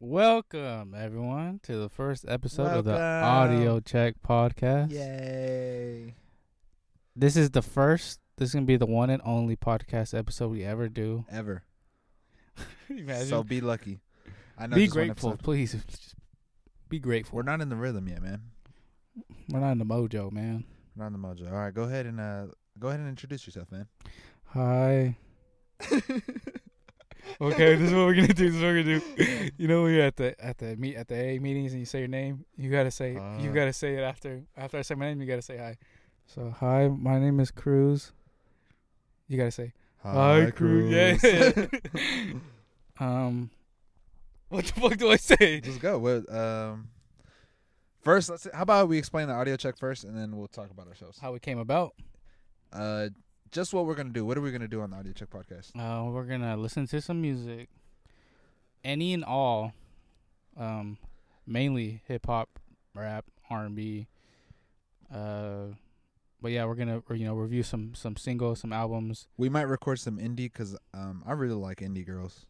Welcome everyone to the first episode of the Audio Check podcast. Yay. This is the first. This is gonna be the one and only podcast episode we ever do. Ever. Imagine. So be lucky. I know be grateful, please. Just be grateful. We're not in the rhythm yet, man. We're not in the mojo, man. We're not in the mojo. All right, go ahead and uh go ahead and introduce yourself, man. Hi. Okay, this is what we're gonna do. This is what we're gonna do. You know, when you're at the at the meet at the A meetings and you say your name, you gotta say you Uh. gotta say it after after I say my name. You gotta say hi. So hi, my name is Cruz. You gotta say hi, Cruz. Yeah. um, what the fuck do I say? Just go. What um First, let's how about we explain the audio check first and then we'll talk about ourselves. How it came about? Uh just what we're gonna do. What are we gonna do on the audio check podcast? Uh, we're gonna listen to some music, any and all, um, mainly hip hop, rap, R and B. Uh, but yeah, we're gonna you know review some some singles, some albums. We might record some indie because um I really like indie girls.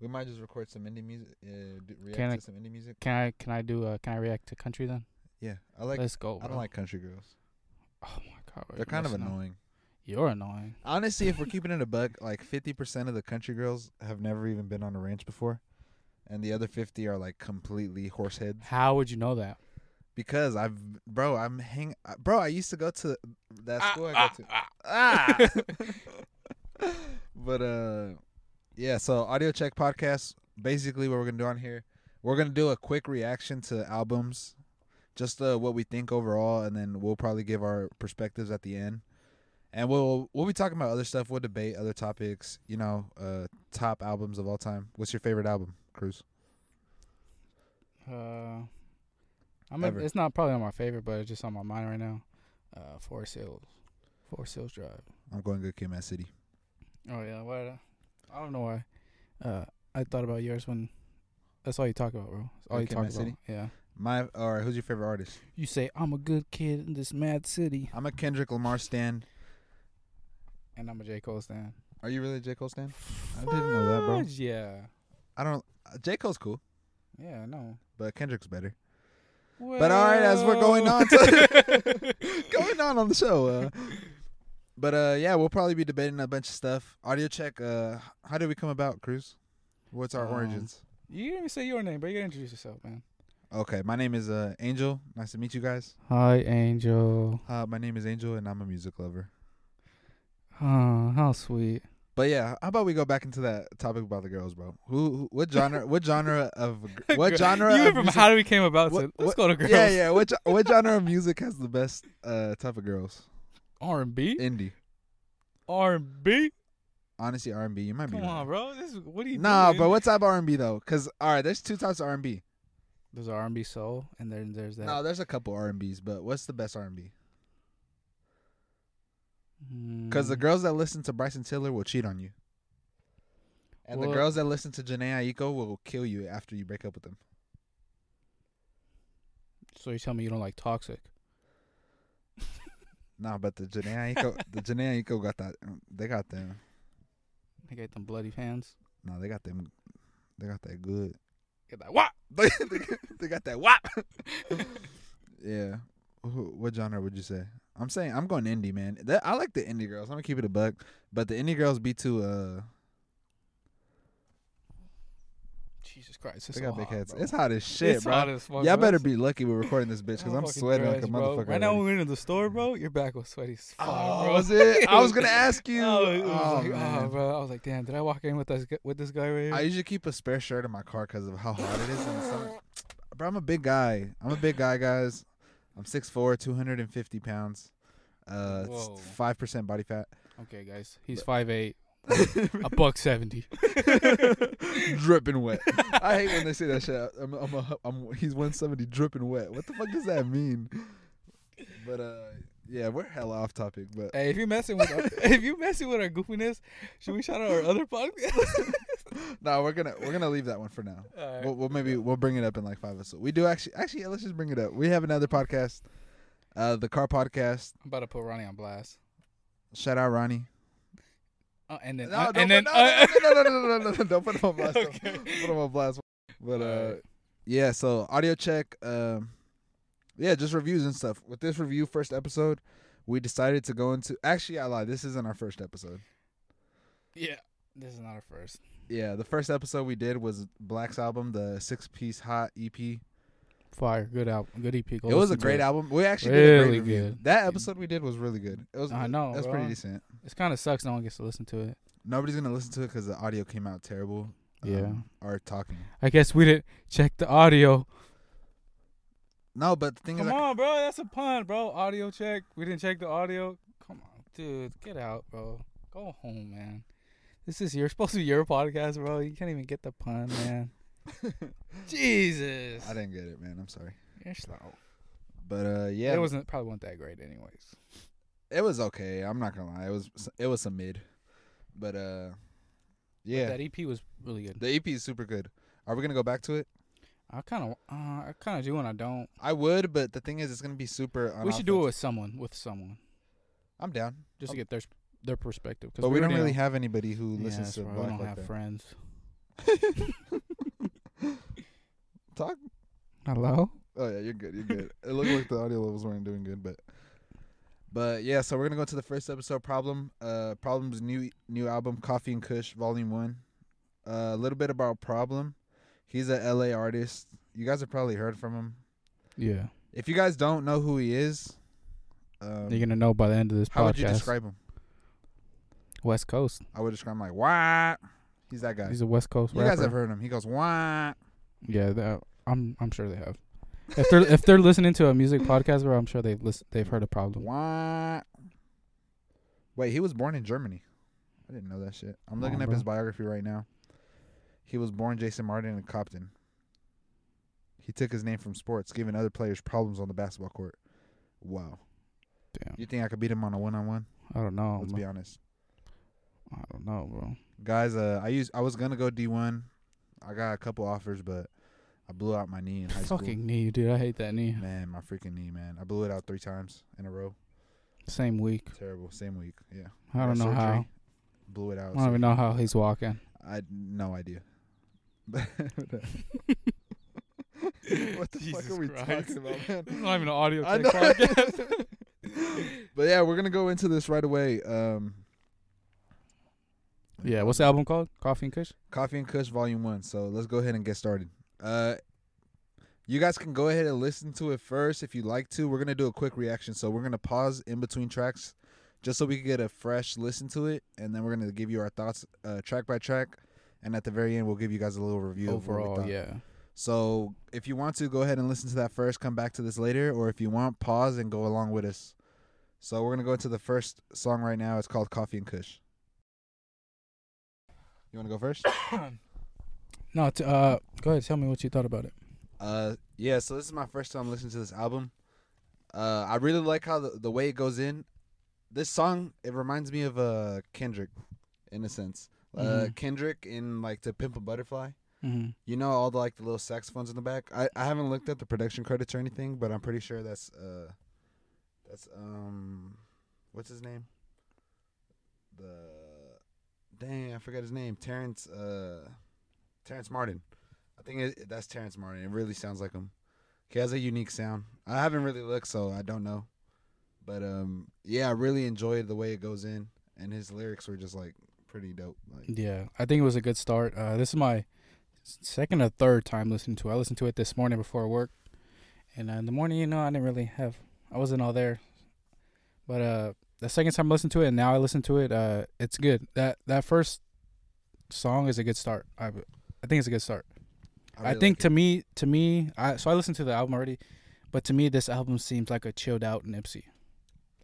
We might just record some indie music. Uh, do, react Can I- some indie music. Can I can I do uh can I react to country then? Yeah, I like. Let's go. I don't like country girls. Oh my god, They're kind of annoying. up. You're annoying. Honestly, if we're keeping it a buck, like fifty percent of the country girls have never even been on a ranch before, and the other fifty are like completely horse heads. How would you know that? Because I've, bro, I'm hang, bro. I used to go to that school I go to. ah. Ah. but uh, yeah. So audio check podcast. Basically, what we're gonna do on here, we're gonna do a quick reaction to albums, just uh, what we think overall, and then we'll probably give our perspectives at the end. And we'll we'll be talking about other stuff. We'll debate other topics. You know, uh, top albums of all time. What's your favorite album, Cruz? Uh, I'm. Ever. it's not probably on my favorite, but it's just on my mind right now. Uh, Forest Hills, Forest Hills Drive. I'm going Good Kid, Mad City. Oh yeah, what? I don't know why. Uh, I thought about yours when. That's all you talk about, bro. That's all you talk about. City? Yeah. My all right. Who's your favorite artist? You say I'm a good kid in this mad city, I'm a Kendrick Lamar stan. And I'm a J Cole stan. Are you really a J Cole stan? I didn't know that, bro. Yeah. I don't. Uh, J Cole's cool, Yeah. No. but Kendrick's better. But all right, as we're going on to going on on the show. Uh, but uh, yeah, we'll probably be debating a bunch of stuff. Audio check. Uh, how did we come about, Cruz? What's our Um, origins? you didn't even say your name, but you gotta introduce yourself, man. Okay, my name is uh Angel. Nice to meet you guys. Hi, Angel. Uh, my name is Angel, and I'm a music lover. Oh, how sweet. But yeah, how about we go back into that topic about the girls, bro? Who, who what genre? what genre of what genre? You of from music- how do we came about what- to let's what- go to girls. Yeah, yeah. Which what genre of music has the best uh type of girls? R and B, Indie. R and B. Honestly, R and B. You might be. Come on, bro. This is what are you Nah, doing? but what type of R and B though? Because all right, there's two types of R and B. There's R and B soul, and then there's that. No, there's a couple R and B's, but what's the best R and B? Because the Mm, girls that listen to Bryson Tiller will cheat on you, and the girls that listen to Jhené Aiko will kill you after you break up with them. So you tell me you don't like toxic? Nah, but the Jhené Aiko, the Jhené Aiko got that. They got them. They got them bloody hands. No, they got them. They got that good. Get that what? they, they got that whop. yeah. What genre would you say? I'm saying I'm going indie, man. That, I like the indie girls. I'm gonna keep it a buck, but the indie girls be too. Uh, Jesus Christ! It's they so got big hot, heads. bro. It's hot as shit, it's bro. hot as fuck, Y'all better be lucky we're recording this bitch because I'm sweating like a bro. motherfucker. Right now, when already. we went into the store, bro, your back was sweaty as fuck, Oh, bro. was it? I was gonna ask you. Oh, Oh, like, oh, bro. I was like, damn, did I walk in with this with this guy right here? I usually keep a spare shirt in my car because of how hot it is in the summer. Bro, I'm a big guy. I'm a big guy, guys. I'm 6'4", 250 pounds. Uh, Whoa. five percent body fat. okay, guys, he's five eight, a buck seventy. dripping wet. I hate when they say that shit. I'm, I'm, a, I'm he's 170 dripping wet. What the fuck does that mean? But uh, yeah, we're hella off topic. But Hey, if you messing with our, if you messing with our goofiness, should we shout out our other podcast? no, we're gonna we're gonna leave that one for now. Right. We'll, we'll, maybe we'll bring it up in like five or so. We do actually actually yeah, let's just bring it up. We have another podcast, uh, the Car Podcast. I'm about to put Ronnie on blast. Shout out Ronnie. Oh, and then no, uh, and then no, uh, no, no, no, no, no, no, no, don't put him on blast. Okay. Put him on blast. But uh, yeah, so audio check. Um, yeah, just reviews and stuff. With this review first episode, we decided to go into. Actually, I lied. This isn't our first episode. Yeah, this is not our first. Yeah, the first episode we did was Black's album, the six piece hot EP. Fire, good album, good EP. Go it was a great album. We actually did Really review. good. That episode we did was really good. It was. I know, That's pretty decent. It kind of sucks. No one gets to listen to it. Nobody's gonna listen to it because the audio came out terrible. Yeah. um, or talking. I guess we didn't check the audio. No, but the thing Come is, I- on, bro. That's a pun, bro. Audio check. We didn't check the audio. Come on, dude. Get out, bro. Go home, man. This is your supposed to be your podcast, bro. You can't even get the pun, man. Jesus. I didn't get it, man. I'm sorry. You're slow. But uh, yeah, It wasn't probably wasn't that great, anyways. it was okay. I'm not gonna lie. It was it was some mid, but uh, yeah, That EP was really good. the EP is super good. Are we gonna go back to it? I kind of, uh, I kind of do and I don't. I would, but the thing is, it's gonna be super. We should do it with someone, with someone, I'm down, just to Oh. get their their perspective. 'cause but we don't really know- have anybody who Yeah, listens that's to right. Black We don't like have that. friends. Talk. Hello. Oh yeah, you're good. You're good. it looked like the audio levels weren't doing good, but but yeah. So we're gonna go to the first episode. Problem. Uh, Problem's new new album, Coffee and Kush, Volume One. Uh, a little bit about Problem. He's a LA artist. You guys have probably heard from him. Yeah, If you guys don't know who he is, um, you're gonna know by the end of this how podcast. would you describe him? West Coast. I would describe him like wah. He's that guy. He's a West Coast you rapper. guys have heard him. He goes wah. Yeah, that, I'm I'm sure they have. If they're if they're listening to a music podcast, where I'm sure they've listen, they've heard a problem. Wah. Wait, he was born in Germany. I didn't know that shit. I'm looking up bro. his biography right now. He was born Jason Martin in Compton. He took his name from sports, giving other players problems on the basketball court. Wow. Damn, You think I could beat him on a one on one? I don't know. Let's bro. be honest. I don't know, bro. Guys, uh I used I was gonna go D one. I got a couple offers, but I blew out my knee in high school. Fucking knee, dude. I hate that knee. Man, my freaking knee, man. I blew it out three times in a row. Same week. Terrible. Same week. Yeah. I don't Got know how. surgery, Blew it out. I don't even know how he's walking. I had no idea. what the fuck are we Christ. talking about, man? It's not even an audio I check know. podcast. but yeah, we're gonna go into this right away. Um, yeah, what's the album called? Coffee and Kush. Coffee and Kush Volume One. So let's go ahead and get started. Uh, you guys can go ahead and listen to it first if you'd like to. We're gonna do a quick reaction, so we're gonna pause in between tracks, just so we can get a fresh listen to it, and then we're gonna give you our thoughts, uh, track by track, and at the very end we'll give you guys a little review of what we Overall, yeah. So if you want to go ahead and listen to that first, come back to this later, or if you want, pause and go along with us. So we're gonna go into the first song right now. It's called Coffee and Kush. You want to go first? No, t- uh, go ahead. Tell me what you thought about it. Uh, yeah. So this is my first time listening to this album. Uh, I really like how the, the way it goes in. This song it reminds me of uh Kendrick, in a sense. Uh, Mhm. Kendrick in like to Pimp a Butterfly. Mm-hmm. You know all the like the little saxophones in the back. I, I haven't looked at the production credits or anything, but I'm pretty sure that's uh that's um what's his name? The dang I forgot his name. Terrace uh Terrace Martin. I think it, that's Terrace Martin. It really sounds like him. He has a unique sound. I haven't really looked, so I don't know. But um yeah, I really enjoyed the way it goes in, and his lyrics were just like pretty dope. Like Yeah, I think it was a good start. Uh, this is my second or third time listening to it. I listened to it this morning before work, and uh, in the morning, you know, I didn't really have, I wasn't all there. But uh, the second time I listened to it, and now I listen to it, uh, it's good. That that first song is a good start. I I think it's a good start. I, really think like to me, to me, I so I listened to the album already, but to me, this album seems like a chilled out Nipsey,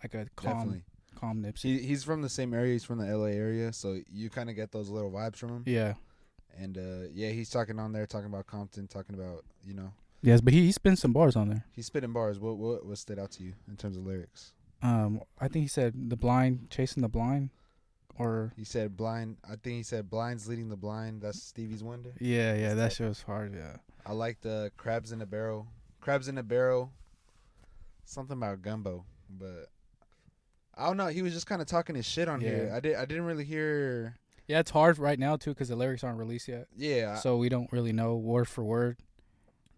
like a calm, definitely. calm Nipsey. He he's from the same area. He's from the L.A. area, so you kind of get those little vibes from him. Yeah. And uh, yeah, he's talking on there, talking about Compton, talking about you know, Yes, but he he spins some bars on there. he's spitting bars. What what what stood out to you in terms of lyrics? Um, I think he said the blind chasing the blind, or He said blind. I think he said blinds leading the blind. That's Stevie's Wonder. yeah, yeah, that that- shit was hard. Yeah, I like the crabs in a barrel. Crabs in a barrel. Something about gumbo, but I don't know. He was just kind of talking his shit on here. Yeah. I did. I didn't really hear. Yeah, it's hard right now too because the lyrics aren't released yet, Yeah. so we don't really know word for word.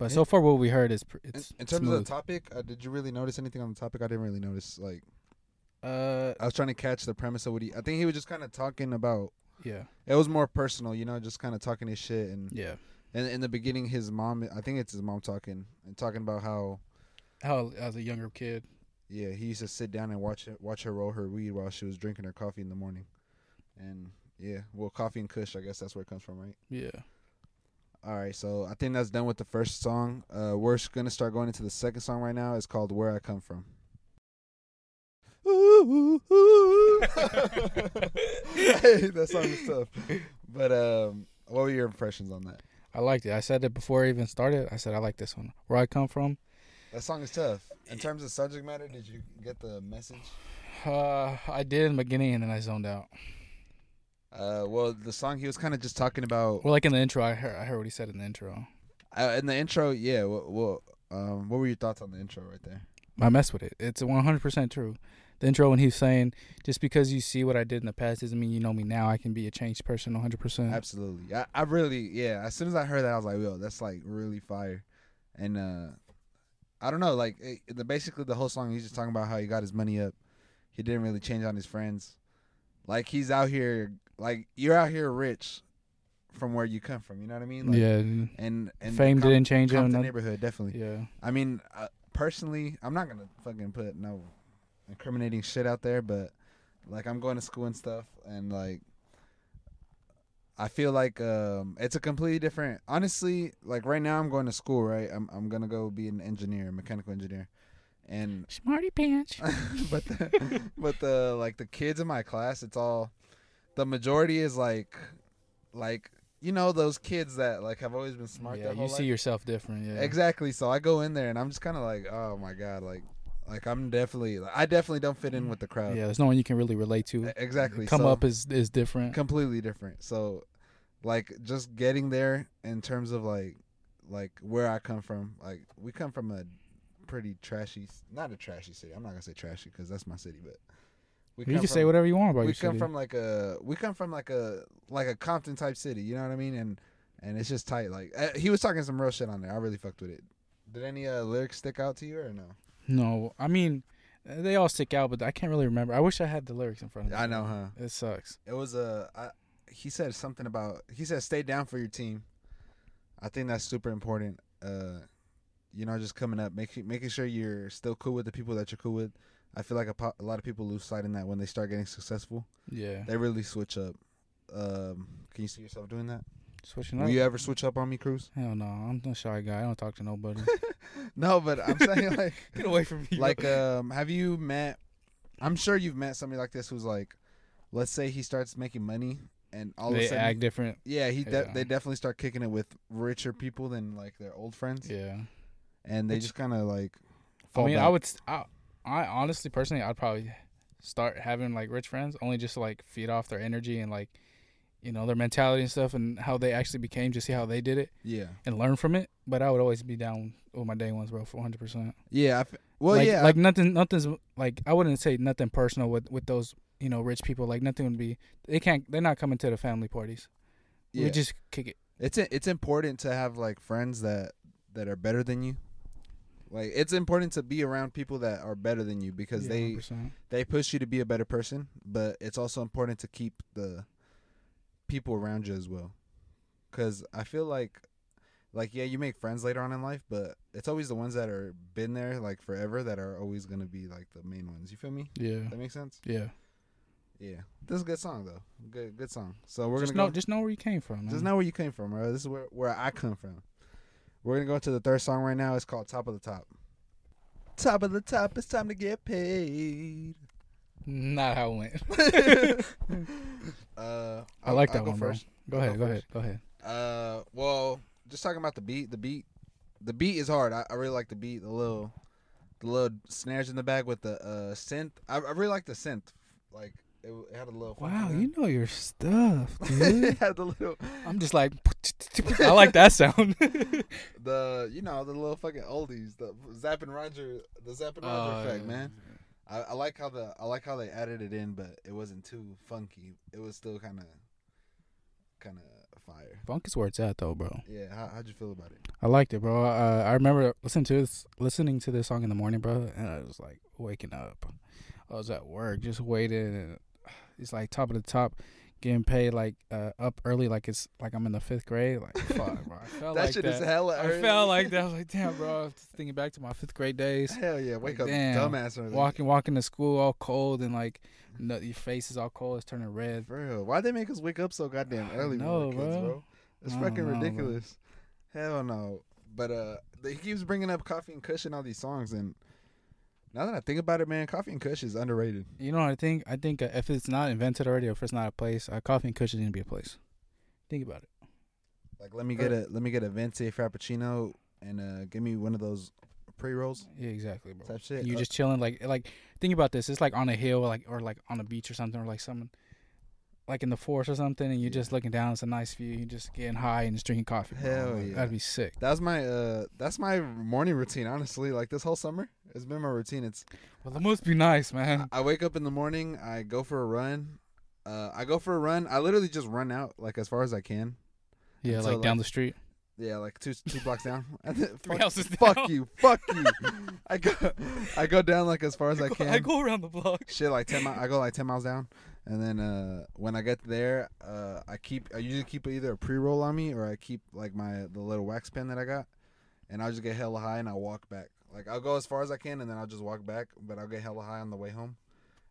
But so far, what we heard is pr- in, it's in terms smooth. of the topic, uh, did you really notice anything on the topic? I didn't really notice. Like, uh, I was trying to catch the premise of what he. I think he was just kind of talking about. yeah, It was more personal, you know, just kind of talking his shit. And yeah. and in the beginning, his mom. I think it's his mom talking and talking about how. How as a younger kid, Yeah, he used to sit down and watch it, watch her roll her weed while she was drinking her coffee in the morning, and yeah, well, coffee and Kush, I guess that's where it comes from, right? yeah. All right, so I think that's done with the first song. Uh, we're gonna start going into the second song right now. It's called "Where I Come From." hey, that song is tough, but um, what were your impressions on that? I liked it. I said it before I even started. I said I like this one. Where I come from, That song is tough. In terms of subject matter, did you get the message? uh, I did in the beginning and then I zoned out. Uh, well, the song he was kind of just talking about Well, like in the intro, I heard I heard what he said in the intro. uh, in the intro. Yeah, well, well, um, what were your thoughts on the intro right there? I mess with it. It's 100% true. The intro when he's saying, just because you see what I did in the past doesn't mean you know me now. I can be a changed person 100%. Absolutely. I, I really, yeah. As soon as I heard that, I was like, yo, that's like really fire. And uh I don't know, like it, the basically the whole song, he's just talking about how he got his money up. He didn't really change on his friends. Like he's out here, like you're out here rich from where you come from. You know what I mean? Like, yeah. And and Fame Com- didn't change him. Nothing- neighborhood definitely. Yeah. I mean, uh, personally, I'm not gonna fucking put no incriminating shit out there, but like I'm going to school and stuff, and like I feel like um it's a completely different. Honestly, like right now I'm going to school, right? I'm I'm gonna go be an engineer, mechanical engineer, and Smarty pants. but the, but the like the kids in my class, it's all the majority is like like you know those kids that like have always been smart. yeah, their you whole see life? yourself different. Yeah. Exactly. So I go in there and I'm just kind of like, oh my god, like, like I'm definitely, I definitely don't fit in with the crowd. Yeah, there's no one you can really relate to. Exactly. Come So, up is is different. completely different. So, like, just getting there in terms of like, like where I come from. Like, we come from a pretty trashy, not a trashy city. I'm not gonna say trashy because that's my city, but we you can come say whatever you want about we come city. from like a we come from like a like a Compton type city. You know what I mean? And and it's just tight. Like uh, he was talking some real shit on there. I really fucked with it. Did any uh, lyrics stick out to you or no? No, I mean, uh, they all stick out, but I can't really remember. I wish I had the lyrics in front of me. I know, huh? It sucks. It was a. I, he said something about. He said, "Stay down for your team." I think that's super important. Uh, you know, just coming up, making making sure you're still cool with the people that you're cool with. I feel like a, po- a lot of people lose sight in that when they start getting successful. Yeah. They really switch up. Um, can you see yourself doing that? Switching Will up. Will you ever switch up on me, Cruz? Hell no, I'm a shy guy. I don't talk to nobody. no, but I'm saying like, Get away from me. like, um, have you met? I'm sure you've met somebody like this who's like, let's say he starts making money, and all of they a sudden, act different. yeah, he de- Yeah. they definitely start kicking it with richer people than like their old friends, Yeah. And they Which- just kind of like. I mean, I would. I, I honestly, personally, I'd probably start having like rich friends, only just to, like feed off their energy and like, you know, their mentality and stuff, and how they actually became, just see how they did it Yeah, and learn from it. But I would always be down with my day ones, bro, for 100. percent yeah. I f- well, like, yeah, like nothing, nothing's like I wouldn't say nothing personal with with those you know rich people. Like nothing would be. They can't. They're not coming to the family parties. yeah. We just kick it. it's it's important to have like friends that that are better than you. Like it's important to be around people that are better than you because Yeah, they 100%. they push you to be a better person, but it's also important to keep the people around you as well. Cuz I feel like like yeah, you make friends later on in life, but it's always the ones that are been there like forever that are always going to be like the main ones. You feel me? Yeah. That makes sense? Yeah. Yeah. This is a good song though. Good good song. So we're just going to know, go just know where you came from. just man. know where you came from, bro. This is where where I come from. We're going to go to the third song right now. It's called Top of the Top. Top of the top, it's time to get paid. Not how it went. Uh, I like I'll that go one, bro. first. Go ahead. go Go ahead. Go ahead. Uh, well, just talking about the beat. The beat, the beat is hard. I, I really like the beat. The little, the little snares in the back with the uh synth. I, I really like the synth. Like it, it had a little. Wow, you know your stuff, dude. it had the little, I'm just like, I like that sound. the you know the little fucking oldies. The Zapp and Roger, the Zapp and Roger effect, man. I, I like how the I like how they added it in, but it wasn't too funky. It was still kind of, kind of fire. Funk is where it's at though, bro. Yeah, how, how'd you feel about it? I liked it, bro. Uh, I remember listening to this, listening to this song in the morning, bro, and I was like waking up. I was at work, just waiting, and it's like top of the top, getting paid like uh, up early, like it's like I'm in the fifth grade. Like fuck, bro. I felt that like shit that. is hella I felt like that. I was like, damn, bro. I was just thinking back to my fifth grade days. Hell yeah, wake up, Damn. dumbass. early. Walking, walking to school all cold and like no, your face is all cold. It's turning red. For real. Why'd they make us wake up so goddamn early? kids, bro. bro. It's fucking know, bro. ridiculous. Hell no. But uh, he keeps bringing up Coffee and and all these songs, and now that I think about it, man, Coffee and Kush is underrated. You know what I think? I think uh, if it's not invented already, or if it's not a place, uh, coffee and kush is gonna be a place. Think about it. Like, let me get a let me get a venti frappuccino and uh, give me one of those pre rolls Yeah, exactly, bro. type shit. You Uh, just chilling, like like think about this. It's like on a hill, like or like on a beach or something, or like someone like in the forest or something, and you're Yeah. just looking down. It's a nice view. You're just getting high and just drinking coffee. Hell Like, yeah. that'd be sick. that's my uh that's my morning routine. Honestly, like this whole summer, it's been my routine. It's Well, it must be nice, man. I wake up in the morning, I go for a run. Uh, I go for a run. I literally just run out like as far as I can. Yeah, so, like down the street, Yeah, like two two blocks down. Then three fuck, houses down. fuck you, fuck you. I go, I go down like as far as I can. I go around the block. Shit, like ten. Mi- I go like ten miles down, and then uh, when I get there, uh, I keep. I usually keep either a pre roll on me or I keep like my the little wax pen that I got, and I'll just get hella high and I'll walk back. Like I'll go as far as I can and then I'll just walk back, but I'll get hella high on the way home,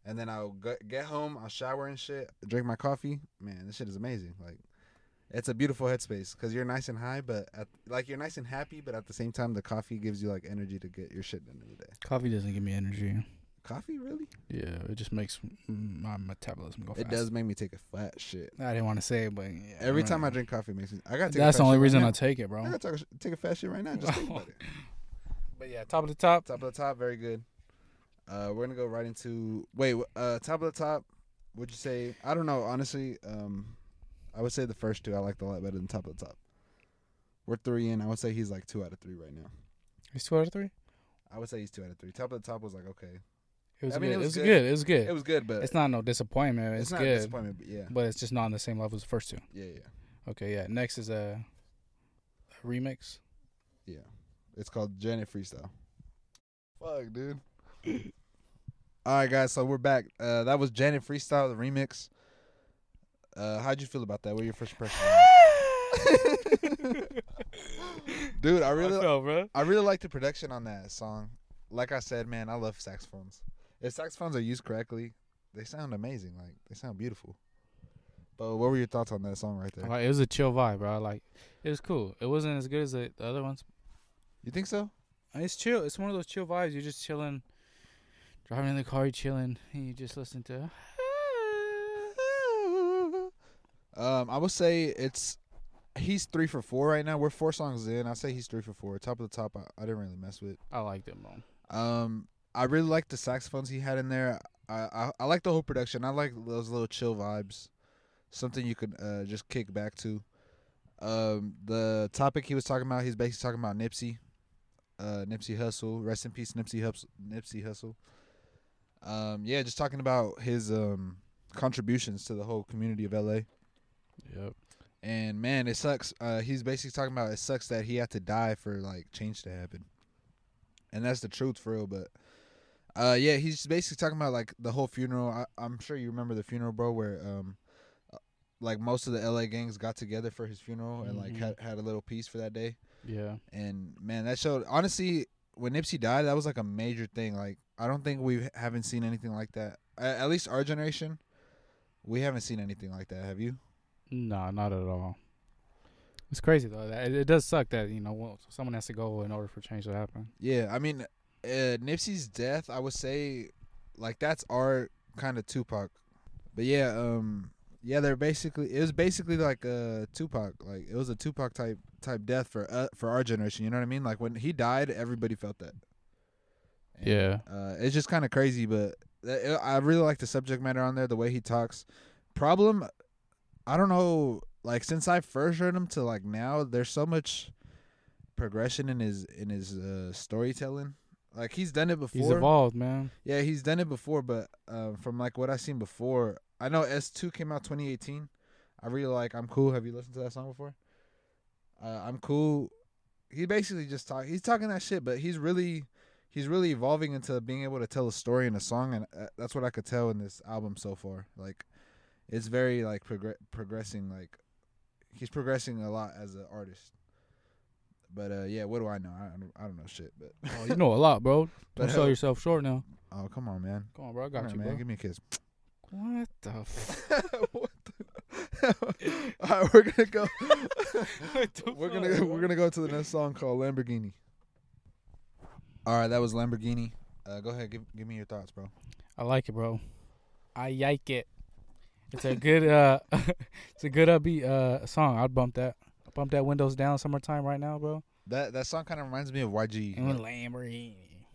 and then I'll get home. I'll shower and shit, drink my coffee. Man, this shit is amazing. Like. It's a beautiful headspace because you're nice and high, but at, like you're nice and happy, but at the same time, the coffee gives you like energy to get your shit done in the day. Coffee doesn't give me energy. Coffee, really? Yeah, it just makes my metabolism go fast. It does make me take a fat shit. I didn't want to say it, but yeah, Every right. time I drink coffee, makes me. I gotta. That's a the only reason right I take it, bro. I gotta take a, take a fat shit right now. Just think about it. But yeah, top of the top. Top of the top, very good. Uh, we're gonna go right into wait. Uh, top of the top. Would you say? I don't know. Honestly, um, I would say the first two I liked a lot better than top of the top. We're three in. I would say he's like two out of three right now. He's two out of three. I would say he's two out of three. Top of the top was like okay. It was I mean, good. it It was was good. good. It was good. It was good, but it's not no disappointment. It's, it's, not a good, disappointment. But yeah, but it's just not on the same level as the first two. yeah, yeah, Okay, yeah. Next is a, a remix. yeah. It's called Janet Freestyle. Fuck, dude. All right, guys. So we're back. Uh, that was Janet Freestyle, the remix. Uh, how'd you feel about that? What were your first impression? Dude, I really, I felt. I really like the production on that song. Like I said, man, I love saxophones. If saxophones are used correctly, they sound amazing. Like they sound beautiful. But what were your thoughts on that song right there? Like, it was a chill vibe, bro. Like it was cool. It wasn't as good as the, the other ones. You think so? It's chill. It's one of those chill vibes. You're just chilling, driving in the car, you're chilling, and you just listen to. Um, I would say it's he's three for four right now. We're four songs in. I say he's three for four. Top of the top, I, I didn't really mess with. I liked it, bro. Um, I really like the saxophones he had in there. I I, I like the whole production. I like those little chill vibes, something you could uh, just kick back to. Um, the topic he was talking about, he's basically talking about Nipsey, uh, Nipsey Hussle. Rest in peace, Nipsey Hussle. Nipsey Hussle. Um, yeah, just talking about his um contributions to the whole community of LA. Yep. And man, it sucks. Uh, he's basically talking about it sucks that he had to die for like change to happen, and that's the truth for real. But uh, yeah, he's basically talking about like the whole funeral. I, I'm sure you remember the funeral, bro, where um, uh, like most of the LA gangs got together for his funeral and like Mhm. had had a little piece for that day. Yeah. And man, that showed honestly when Nipsey died, that was like a major thing. Like I don't think we haven't seen anything like that. At, at least our generation, we haven't seen anything like that. Have you? No, not at all. It's crazy though. That it, it does suck that you know someone has to go in order for change to happen. Yeah, I mean, uh, Nipsey's death, I would say, like that's our kind of Tupac. But yeah, um, yeah, they're basically it was basically like a Tupac, like it was a Tupac type type death for uh, for our generation. You know what I mean? Like when he died, everybody felt that. And, Yeah. uh, it's just kind of crazy, but uh, I really like the subject matter on there, the way he talks. Problem, I don't know. Like since I first heard him to like now, there's so much progression in his in his uh, storytelling. Like he's done it before. He's evolved, man. Yeah, he's done it before, but uh, from like what I've seen before, I know S two came out 2018. I really like I'm cool. Have you listened to that song before? Uh, I'm cool. He basically just talk. He's talking that shit, but he's really, he's really evolving into being able to tell a story in a song, and uh, that's what I could tell in this album so far. Like, it's very like progr- progressing. Like, he's progressing a lot as an artist. But uh, yeah, what do I know? I don't, I don't know shit. But Oh, you know a lot, bro. Don't sell uh, yourself short now. oh come on, man. Come on, bro. I got here, you, man. bro. Give me a kiss. What the? F- what the? All right, we're gonna go. We're gonna bro? we're gonna go to the next song called Lamborghini. All right, that was Lamborghini. Uh, go ahead, give give me your thoughts, bro. I like it, bro. I like it. It's a good uh it's a good upbeat uh song. I'd bump that. Bump that windows down summertime right now, bro. That that song kind of reminds me of YG. And Lamborghini.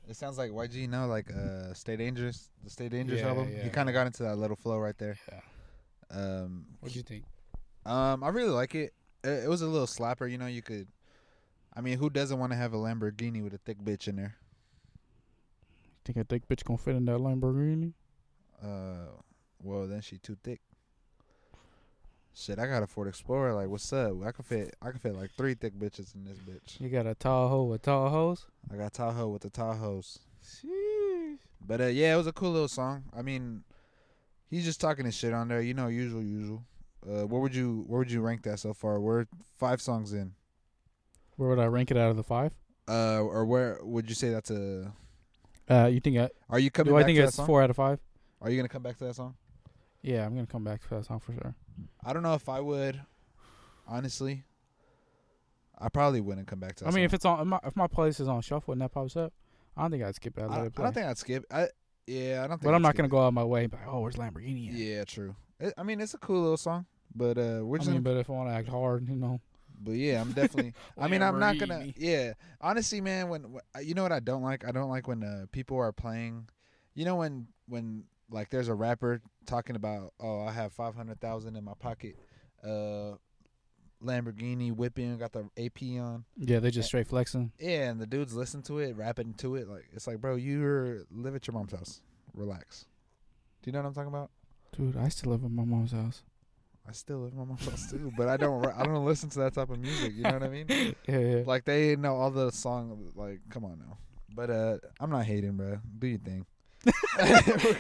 it sounds like YG, you know, like uh, Stay Dangerous, the Stay Dangerous Yeah, album. yeah. He kind of got into that little flow right there. Yeah. Um, What do you think? um, I really like it. it. It was a little slapper, you know. You could, I mean, who doesn't want to have a Lamborghini with a thick bitch in there? Think a thick bitch gonna fit in that Lamborghini? Uh, well, then she too thick. Shit, I got a Ford Explorer. Like, what's up? I could fit. I could fit like three thick bitches in this bitch. You got a Tahoe with tall hoes? I got Tahoe with the Tahoes. Sheesh. But uh, yeah, it was a cool little song. I mean, he's just talking his shit on there. You know, usual, usual. Uh, where would you where would you rank that so far? We're five songs in. Where would I rank it out of the five? Uh, or where would you say that's a? Uh, you think I, Are you coming do I think to it's four out of five? Are you gonna come back to that song? Yeah, I'm gonna come back to that song for sure. I don't know if I would. Honestly, I probably wouldn't come back to. I mean, song. if it's on, if my, if my playlist is on shuffle and that pops up, I don't think I'd skip that. I, I don't think I'd skip. I yeah, I don't think. but I'm I'd not gonna go out of my way. and be Like, oh, where's Lamborghini? At? Yeah, true. It, I mean, it's a cool little song, but uh, we're I just. mean, gonna, but if I want to act hard, you know. but yeah, I'm definitely. I mean, I'm not gonna. Lamborghini. Yeah, honestly, man. When, when you know what I don't like, I don't like when uh, people are playing. You know when when like there's a rapper talking about, oh, I have five hundred thousand in my pocket, uh, Lamborghini whipping, got the AP on. Yeah, they just straight flexing. Yeah, and the dudes listen to it, rapping to it. Like it's like, bro, you live at your mom's house. Relax. Do you know what I'm talking about? Dude, I still live at my mom's house. I still live at my mom's house too, but I don't. I don't listen to that type of music. You know what I mean? Yeah, yeah. Like they know all the song. Like, come on now. But uh, I'm not hating, bro. Do your thing.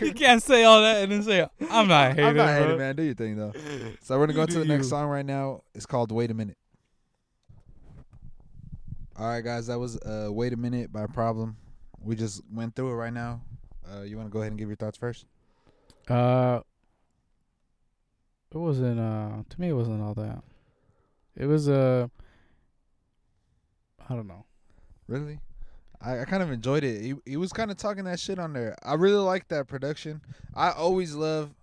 You can't say all that and then say I'm not hating. I'm not bro. hating, man. Do your thing though. So we're gonna go You to the next you. song right now. It's called "Wait a Minute." All right, guys. That was uh, "Wait a Minute" by Problem. We just went through it right now. Uh, you want to go ahead and give your thoughts first? Uh, it wasn't. Uh, to me, it wasn't all that. It was. Uh, I don't know. Really? I, I kind of enjoyed it. He he was kind of talking that shit on there. I really like that production. I always love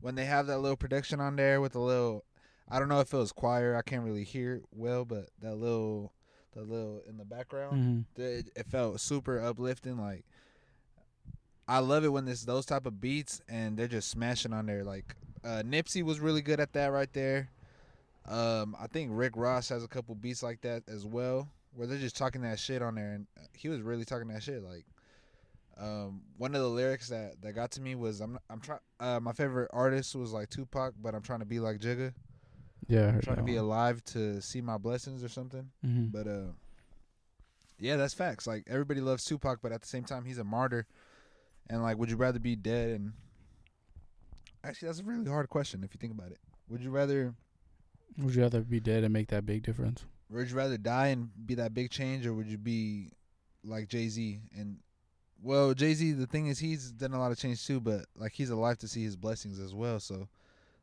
when they have that little production on there with a little. I don't know if it was choir. I can't really hear it well, but that little, the little in the background, Mm-hmm. it, it felt super uplifting. Like I love it when there's those type of beats and they're just smashing on there. Like uh, Nipsey was really good at that right there. Um, I think Rick Ross has a couple beats like that as well, where they're just talking that shit on there, and he was really talking that shit. Like, um, one of the lyrics that, that got to me was, "I'm I'm trying." Uh, my favorite artist was like Tupac, but I'm trying to be like Jigga. Yeah, I'm trying to be one. alive to see my blessings or something. Mhm. But uh, yeah, that's facts. Like everybody loves Tupac, but at the same time, he's a martyr. And like, would you rather be dead? And actually, that's a really hard question if you think about it. Would you rather? Would you rather be dead and make that big difference? Would you rather die and be that big change, or would you be like Jay Z? And well, Jay Z, the thing is, he's done a lot of change too, but like he's alive to see his blessings as well. So,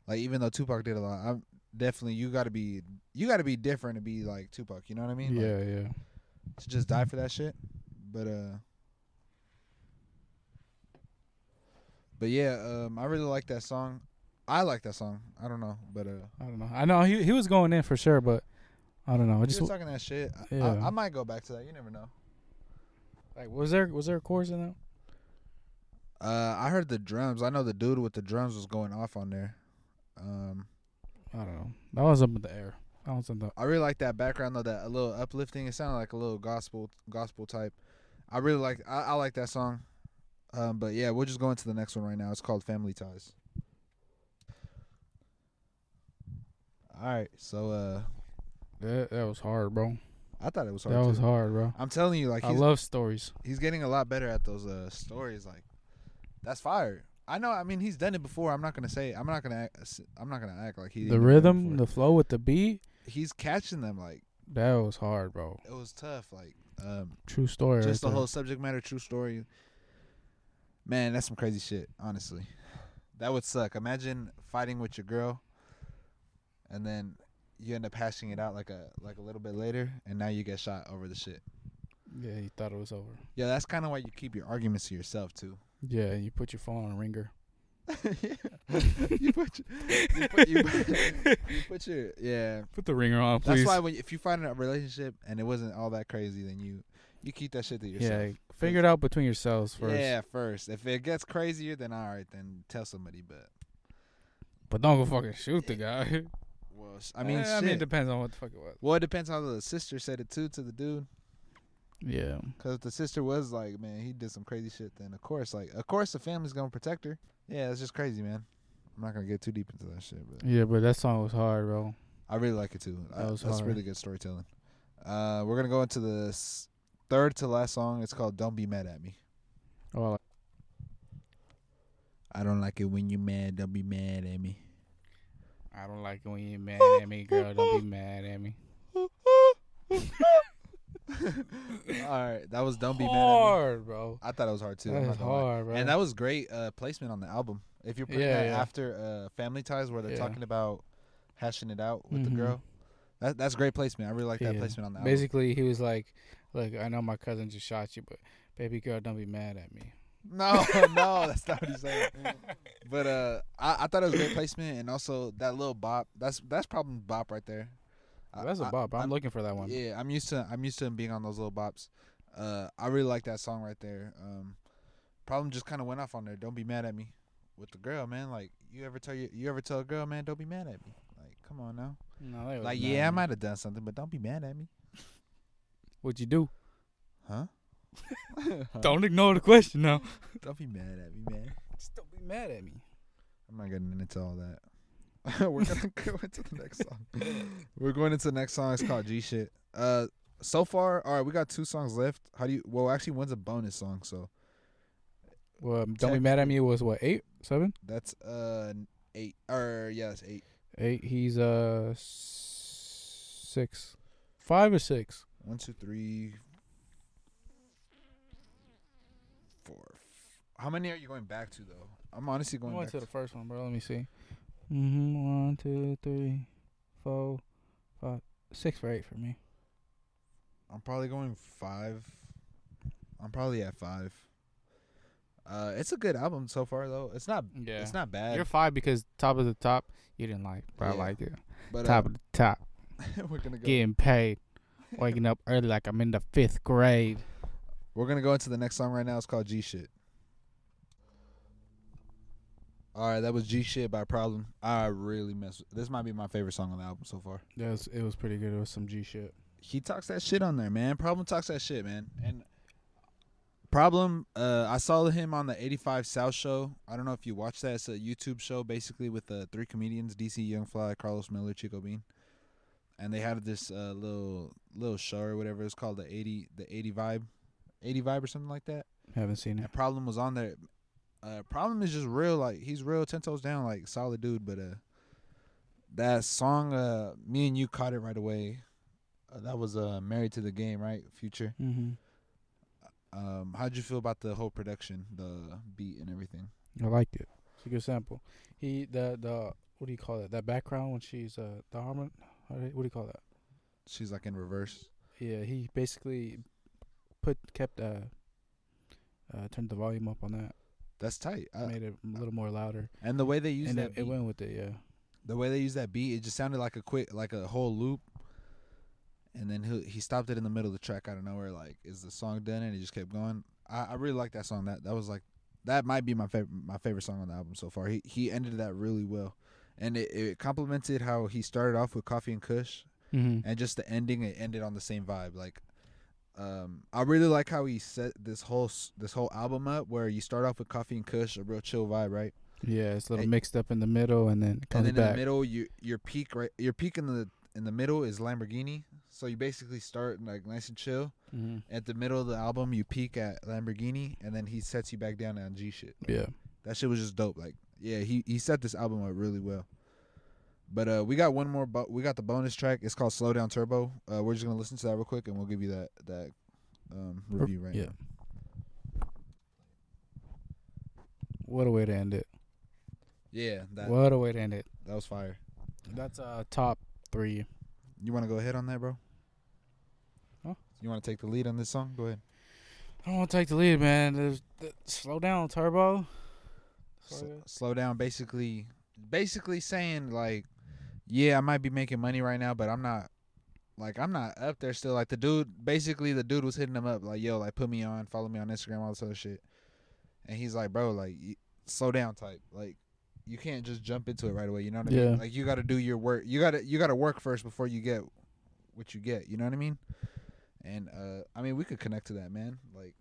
like, even though Tupac did a lot, I'm definitely you got to be you got to be different to be like Tupac. You know what I mean? Like, yeah, yeah. to just die for that shit. But uh But yeah, um I really like that song. I like that song. I don't know, but uh I don't know. I know he he was going in for sure, but I don't know. I just just talking that shit. I, Yeah. I, I might go back to that. You never know. like was there was there a chorus in that? Uh I heard the drums. I know the dude with the drums was going off on there. Um I don't know. That was up in the air. That was in the. I really like that background though, that a little uplifting. It sounded like a little gospel gospel type. I really like I, I like that song. Um but yeah, we'll just go into the next one right now. It's called Family Ties. All right, so uh, That that was hard, bro. I thought it was hard. That was hard, bro. I'm telling you, like I love stories. he's getting a lot better at those uh stories. Like that's fire. I know. I mean, he's done it before. I'm not gonna say. I'm not gonna. Act, I'm not gonna act like he. The didn't do it rhythm, the flow with the beat, he's catching them. Like that was hard, bro. it was tough. Like um, True story. just the there. whole subject matter, true story. Man, that's some crazy shit. Honestly, that would suck. Imagine fighting with your girl, and then you end up hashing it out like a like a little bit later, and now you get shot over the shit. Yeah, he thought it was over. Yeah, that's kind of why you keep your arguments to yourself too. Yeah, you put your phone on a ringer. you put your, you put, you, put, you put your yeah. Put the ringer on, That's why when if you find a relationship and it wasn't all that crazy, then you you keep that shit to yourself. yeah, figure it out between yourselves first. Yeah, first. If it gets crazier, then all right, then tell somebody. But But don't go fucking shoot the guy. well, I mean, I mean, it depends on what the fuck it was. well, it depends how the sister said it too to the dude. Yeah. Cause if the sister was like, man, he did some crazy shit, then of course, like, of course, the family's gonna protect her. Yeah, it's just crazy, man. I'm not gonna get too deep into that shit, but Yeah, but that song was hard, bro. I really like it too. That I- was that's hard. really good storytelling. Uh, we're gonna go into the third to last song. It's called "Don't Be Mad at Me." Oh, I like- I don't like it when you're mad. Don't be mad at me. I don't like it when you're mad at me, girl. Don't be mad at me. All right, that was "Don't Be Mad at Me." hard, bro. I thought it was hard too. That's lie. hard, bro. And that was great uh, placement on the album. If you're putting Yeah, that yeah. after uh, Family Ties, where they're Yeah. talking about hashing it out with Mhm. the girl, that that's great placement. I really like that placement on the album. Basically, he was like, "Look, I know my cousin just shot you, but baby girl, don't be mad at me." No, no, that's not what he's saying. But uh, I, I thought it was great placement, and also that little bop. That's that's probably bop right there. I- That's a I- bop. I'm, I'm- looking for that one. Yeah, I'm used to I'm used to him being on those little bops. Uh, I really like that song right there. Um, problem just kind of went off on there. Don't be mad at me with the girl, man. Like you ever tell you you ever tell a girl, man, don't be mad at me. Like come on now. No, Like yeah, I might have done something, but don't be mad at me, What'd you do? huh? Don't ignore the question now. don't be mad at me, man. Just don't be mad at me. I'm not getting into all that. We're gonna go into the next song. We're going into the next song. It's called G shit. Uh, so far, all right, we got two songs left. How do you? Well, actually, one's a bonus song, so Well, um, don't be mad at me. Was what eight, seven, that's uh eight. Or yeah, it's eight. eight? He's uh six, five or six. One, two, three, four. f- How many are you going back to though? I'm honestly I going went back. to To the first one, bro. Let me see. Mm-hmm. One, two, three, four, five, six for eight for me. I'm probably going five. I'm probably at five. Uh, it's a good album so far though. It's not. Yeah, It's not bad. You're five because top of the top you didn't like, but I Yeah. liked it. but uh, top of the top, we're gonna go. getting paid, waking up early like I'm in the fifth grade. We're gonna go into the next song right now. It's called G Shit. All right, that was G Shit by Problem. I really mess. This might be my favorite song on the album so far. It was it was pretty good. It was some G shit. He talks that shit on there, man. Problem talks that shit, man. And Problem, uh, I saw him on the 85 South show. I don't know if you watched that. It's a YouTube show basically with uh, three comedians: DC Young Fly, Karlous Miller, Chico Bean. And they had this uh, little little show or whatever it's called, the 80 the 80 vibe, 80 vibe or something like that. Haven't seen it. And Problem was on there. Uh, Problem is just real, like he's real ten toes down, like solid dude. But uh, that song, uh, me and you caught it right away. Uh, that was uh, married to the game, right? Future. Mm-hmm. Um, how'd you feel about the whole production, the beat and everything? I liked it. It's a good sample. He the the what do you call it? That background when she's uh the harmon. How do you- What do you call that? She's like in reverse. Yeah, he basically put kept uh uh turned the volume up on that, That's tight. Uh, made it a little more louder, and the way they used and that, it, beat, it went with it. Yeah. the way they used that beat, it just sounded like a quick, like a whole loop. And then he he stopped it in the middle of the track out of nowhere. Like, is the song done? And he just kept going. I, I really like that song. That that was like that might be my favorite my favorite song on the album so far. He he ended that really well, and it, it complemented how he started off with Coffee and Kush, Mm-hmm. and just the ending it ended on the same vibe. Like, um, I really like how he set this whole this whole album up where you start off with Coffee and Kush, a real chill vibe, right? Yeah, it's a little Hey. mixed up in the middle, and then and then back. in the middle, you your peak right, your peak in the in the middle is Lamborghini. So you basically start like nice and chill. hmm At the middle of the album, you peak at Lamborghini, and then he sets you back down on G shit. Yeah. That shit was just dope. Like, yeah, he he set this album up really well. But uh, we got one more. Bo- we got the bonus track. It's called "Slow Down Turbo." Uh, we're just gonna listen to that real quick, and we'll give you that that um, review right yeah. now. What a way to end it. Yeah, that what a way to end it. that was fire. That's uh top three. You want to go ahead on that, bro? Huh? You want to take the lead on this song? Go ahead. I don't want to take the lead, man. There's, slow down, Turbo. Slow down. Basically, basically saying like, yeah, I might be making money right now, but I'm not. Like I'm not up there still. Like the dude, basically the dude was hitting him up like, yo, like put me on, follow me on Instagram, all this other shit. And he's like, bro, like slow down, type. Like you can't just jump into it right away. You know what I Yeah. mean? Like you got to do your work. You got to you got to work first before you get what you get. You know what I mean? And uh I mean we could connect to that, man. Like,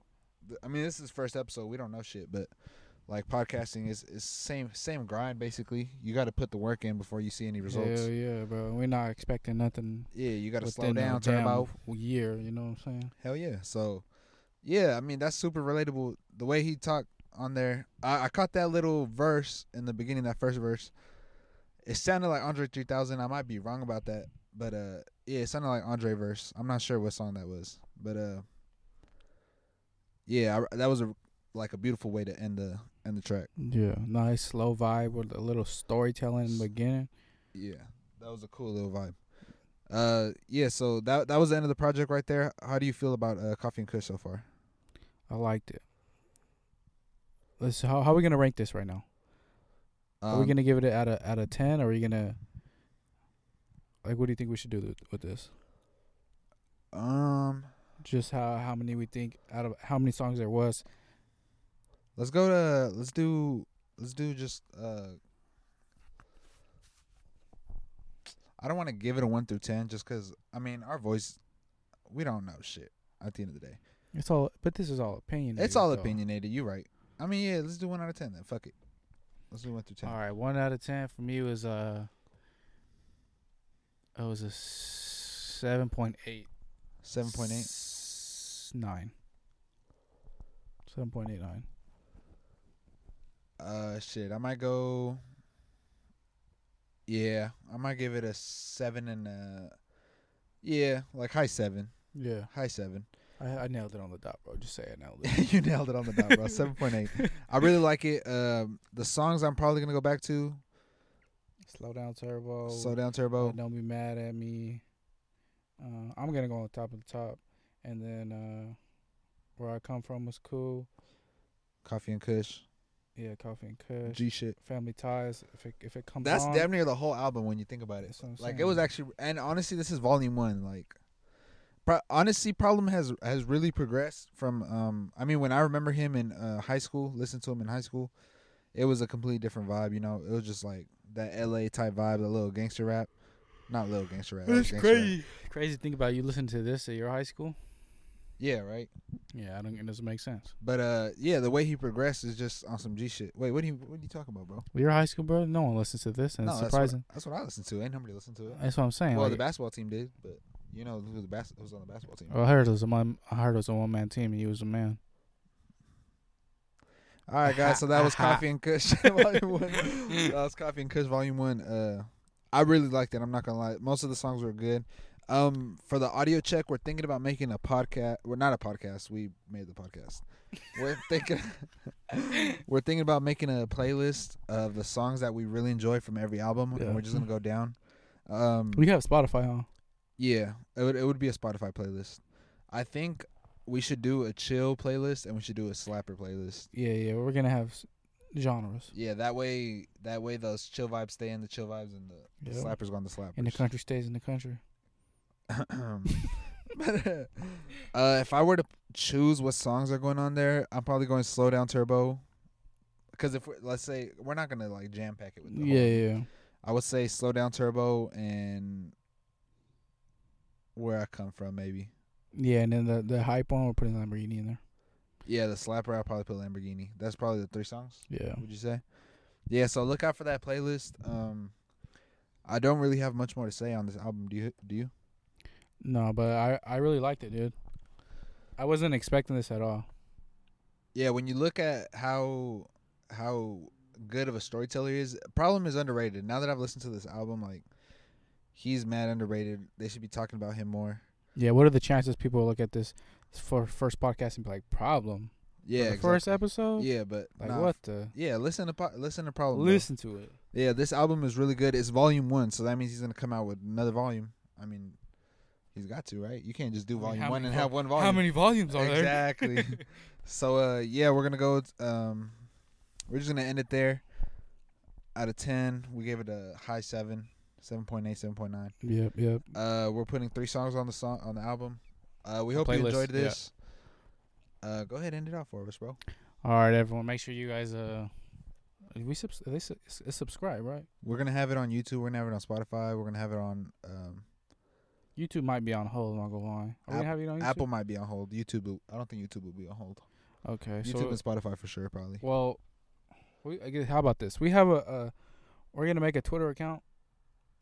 th- I mean this is first episode. We don't know shit, but like podcasting is is same same grind basically. You got to put the work in before you see any results. Hell yeah, bro. We're not expecting nothing. Yeah, you got to slow down, turn about. year. You know what I'm saying? Hell yeah. So, yeah, I mean that's super relatable. The way he talked on there, I, I caught that little verse in the beginning, that first verse. It sounded like Andre 3000. I might be wrong about that, but uh, yeah, it sounded like Andre verse. I'm not sure what song that was, but uh, yeah, I, that was a like a beautiful way to end the end the track. Yeah, nice slow vibe with a little storytelling in the beginning. Yeah, that was a cool little vibe. Uh, yeah, so that that was the end of the project right there. How do you feel about uh, Coffee and Kush so far? I liked it. Let's how how are we gonna rank this right now? are we Um, gonna give it out of out of ten, or are we gonna like what do you think we should do th- with this? um. Just how how many we think out of how many songs there was? Let's go to let's do let's do just uh I don't want to give it a 1 through 10 just cuz I mean our voice we don't know shit at the end of the day. It's all, but this is all opinion. It's all opinionated, you right. I mean, yeah, let's do 1 out of 10 then. Fuck it. Let's do 1 through 10. All right, one out of ten for me was uh, it was a seven point eight. 7.8. Nine. Seven point eight nine. Uh shit, I might go Yeah, I might give it a 7 and uh yeah, like high 7. Yeah, High 7. I, I nailed it on the dot, bro. Just say I nailed it. you nailed it on the dot, bro. Seven point eight. I really like it. Um, the songs I'm probably gonna go back to. Slow down, turbo. Slow down, Uh, turbo. don't be mad at me. Uh, I'm gonna go on top of the top, and then uh, where I come from was cool. Coffee and Kush. Yeah, coffee and kush. G shit. Family ties. If it if it comes That's on, damn near the whole album when you think about it. That's what I'm Like it was actually, and honestly, this is volume one. Like, pro- honestly, problem has has really progressed from. Um, I mean, when I remember him in uh, high school, listen to him in high school, it was a completely different vibe. You know, it was just like that L.A. type vibe, the little gangster rap. Not little gangster rap. that was It's gangster rap. crazy. Crazy to think about. You listen to this at your high school. Yeah, right. Yeah, I don't. It doesn't make sense. But uh, yeah, the way he progressed is just on some G shit. Wait, what are you what are you talking about, bro? Your high school, bro. No one listens to this, and no, it's that's surprising. What, that's what I listened to. Ain't nobody listened to it. That's what I'm saying. well, like, the basketball team did, but you know who the bas- was on the basketball team. well, I heard it was a one. I heard it was a one man team, and he was a man. All right, guys. So that was Coffee and Kush Volume One. That was Coffee and Kush Volume One. Uh, I really liked it. I'm not gonna lie. Most of the songs were good. Um, for the audio check, we're thinking about making a podcast. We're not a podcast. We made the podcast. We're thinking. we're thinking about making a playlist of the songs that we really enjoy from every album, Yeah. and we're just gonna go down. Um, We have Spotify, huh? yeah, it would it would be a Spotify playlist. I think we should do a chill playlist and we should do a slapper playlist. Yeah, yeah. We're gonna have s- genres Yeah, that way that way those chill vibes stay in the chill vibes and the, the Yeah. slappers go on the slappers. and the country stays in the country. But, uh, uh, if I were to choose what songs are going on there, I'm probably going slow down turbo. Because if we let's say we're not gonna like jam pack it with the whole- Yeah, yeah. I would say slow down turbo and where I come from maybe. Yeah, and then the the hype one, we're putting Lamborghini in there. Yeah, the slapper I'll probably put Lamborghini. That's probably the three songs. Yeah. Would you say? Yeah, so look out for that playlist. Um, I don't really have much more to say on this album. Do you? Do you? No, but I I really liked it, dude. I wasn't expecting this at all. Yeah, when you look at how how good of a storyteller he is, problem is underrated. Now that I've listened to this album, like he's mad underrated. They should be talking about him more. Yeah, what are the chances people will look at this for first podcast and be like, problem? Yeah, exactly. first episode? Yeah, but Like nah, what the? Yeah, listen to po- listen to problem. bro. Listen to it. Yeah, this album is really good. It's volume one, so that means he's gonna come out with another volume. I mean, he's got to, right? You can't just do I mean, volume one and vol- have one volume. How many volumes are there? exactly. so uh, yeah, we're gonna go. Um, we're just gonna end it there. Out of ten, we gave it a high seven, 7.8, 7.9. Yep, yep. Uh, we're putting three songs on the song on the album. Uh, we The hope you playlist, enjoyed yeah. this. Uh, go ahead, end it off for us, bro. All right, everyone. Make sure you guys uh, we subs- they su- subscribe, right? We're gonna have it on YouTube. We're gonna have it on Spotify. We're gonna have it on um, YouTube might be on hold. I'm not gonna lie. Are we have it on YouTube? Apple. Might be on hold. YouTube. will- I don't think YouTube will be on hold. Okay, YouTube so and Spotify for sure, probably. well, we I guess, how about this? We have a, a we're gonna make a Twitter account,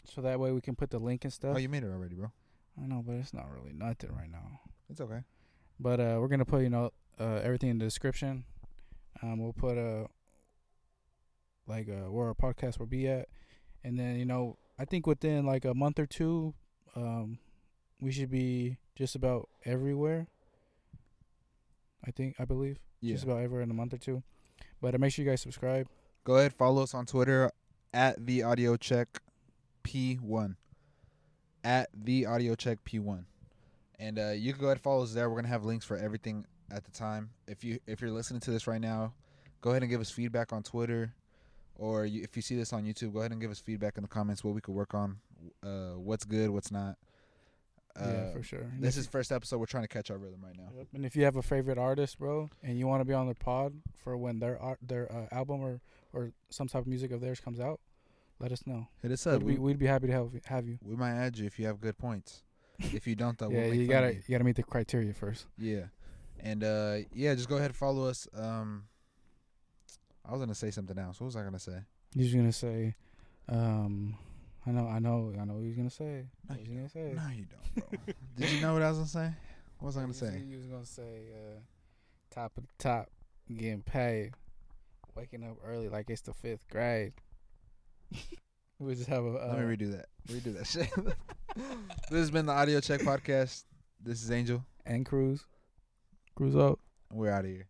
so that way we can put the link and stuff. Oh, you made it already, bro. I know, but it's not really nothing right now. It's okay. But uh, we're gonna put you know uh, everything in the description. Um, we'll put uh like uh, where our podcast will be at, and then you know I think within like a month or two, um, we should be just about everywhere. I think I believe Yeah. just about everywhere in a month or two. But uh, make sure you guys subscribe. Go ahead, follow us on Twitter at the Audio Check P1. At the Audio Check P1. And uh, you can go ahead and follow us there. We're gonna have links for everything at the time. If you if you're listening to this right now, go ahead and give us feedback on Twitter, or you, if you see this on YouTube, go ahead and give us feedback in the comments what we could work on, uh, what's good, what's not. Uh, yeah, for sure. And This is first episode. We're trying to catch our rhythm right now. Yep. And if you have a favorite artist, bro, and you want to be on their pod for when their art, their uh, album or or some type of music of theirs comes out, let us know. Hit us up. We'd, be, We, we'd be happy to have have you. we might add you if you have good points. If you don't, though, yeah, we'll you gotta you. gotta meet the criteria first. Yeah. And uh yeah, just go ahead and follow us. Um I was gonna say something else. What was I gonna say? He's gonna say, um, I know, I know, I know what he's gonna say. No, What you he gonna say? No, you don't, bro. Did you know what I was gonna say? What was I gonna say? He was gonna say, uh, top of the top, getting paid, waking up early like it's the fifth grade. we just have a. Uh, Let me redo that. Redo that shit. this has been the Audio Check Podcast. This is Angel. and Cruz, Cruz up. We're out of here.